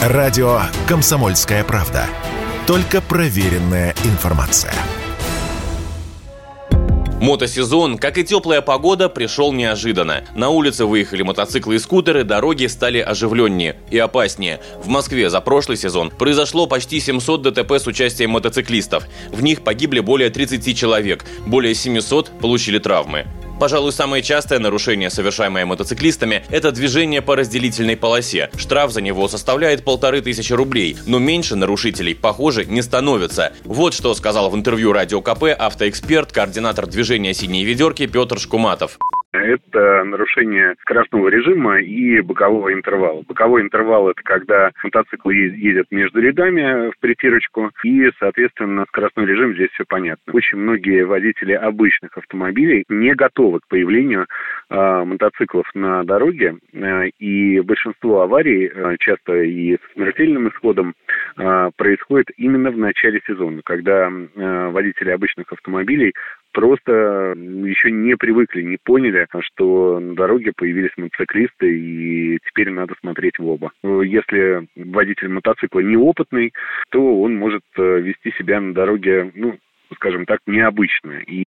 Радио «Комсомольская правда». Только проверенная информация. Мотосезон, как и теплая погода, пришел неожиданно. На улице выехали мотоциклы и скутеры, дороги стали оживленнее и опаснее. В Москве за прошлый сезон произошло почти 700 ДТП с участием мотоциклистов. В них погибли более 30 человек, более 700 получили травмы. Пожалуй, самое частое нарушение, совершаемое мотоциклистами, это движение по разделительной полосе. Штраф за него составляет полторы тысячи рублей, но меньше нарушителей, похоже, не становится. Вот что сказал в интервью Радио КП автоэксперт, координатор движения «Синие ведерки» Петр Шкуматов. Это нарушение скоростного режима и бокового интервала. Боковой интервал – это когда мотоцикл едет между рядами в притирочку, и, соответственно, скоростной режим здесь все понятно. Очень многие водители обычных автомобилей не готовы к появлению э, мотоциклов на дороге, э, и большинство аварий, э, часто и с смертельным исходом, э, происходит именно в начале сезона, когда э, водители обычных автомобилей просто еще не привыкли, не поняли, что на дороге появились мотоциклисты, и теперь надо смотреть в оба. Если водитель мотоцикла неопытный, то он может э, вести себя на дороге, ну, скажем так, необычно. И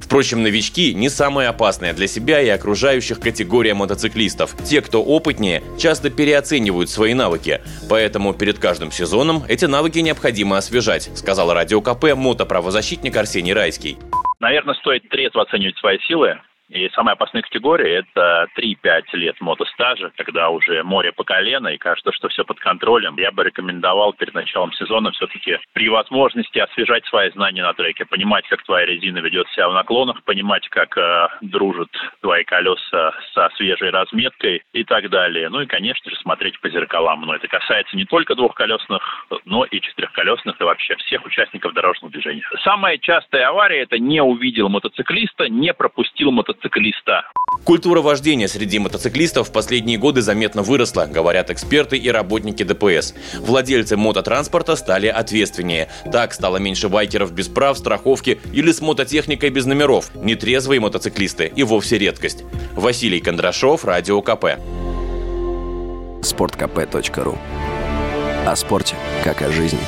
Впрочем, новички не самая опасная для себя и окружающих категория мотоциклистов. Те, кто опытнее, часто переоценивают свои навыки. Поэтому перед каждым сезоном эти навыки необходимо освежать, сказал радио КП мотоправозащитник Арсений Райский. Наверное, стоит трезво оценивать свои силы, и самая опасная категория – это 3-5 лет мотостажа, когда уже море по колено и кажется, что все под контролем. Я бы рекомендовал перед началом сезона все-таки при возможности освежать свои знания на треке, понимать, как твоя резина ведет себя в наклонах, понимать, как э, дружат твои колеса со свежей разметкой и так далее. Ну и, конечно же, смотреть по зеркалам. Но это касается не только двухколесных, но и четырехколесных и вообще всех участников дорожного движения. Самая частая авария – это не увидел мотоциклиста, не пропустил мотоциклиста мотоциклиста. Культура вождения среди мотоциклистов в последние годы заметно выросла, говорят эксперты и работники ДПС. Владельцы мототранспорта стали ответственнее. Так стало меньше байкеров без прав, страховки или с мототехникой без номеров. Нетрезвые мотоциклисты и вовсе редкость. Василий Кондрашов, Радио КП. Спорткп.ру О спорте, как о жизни.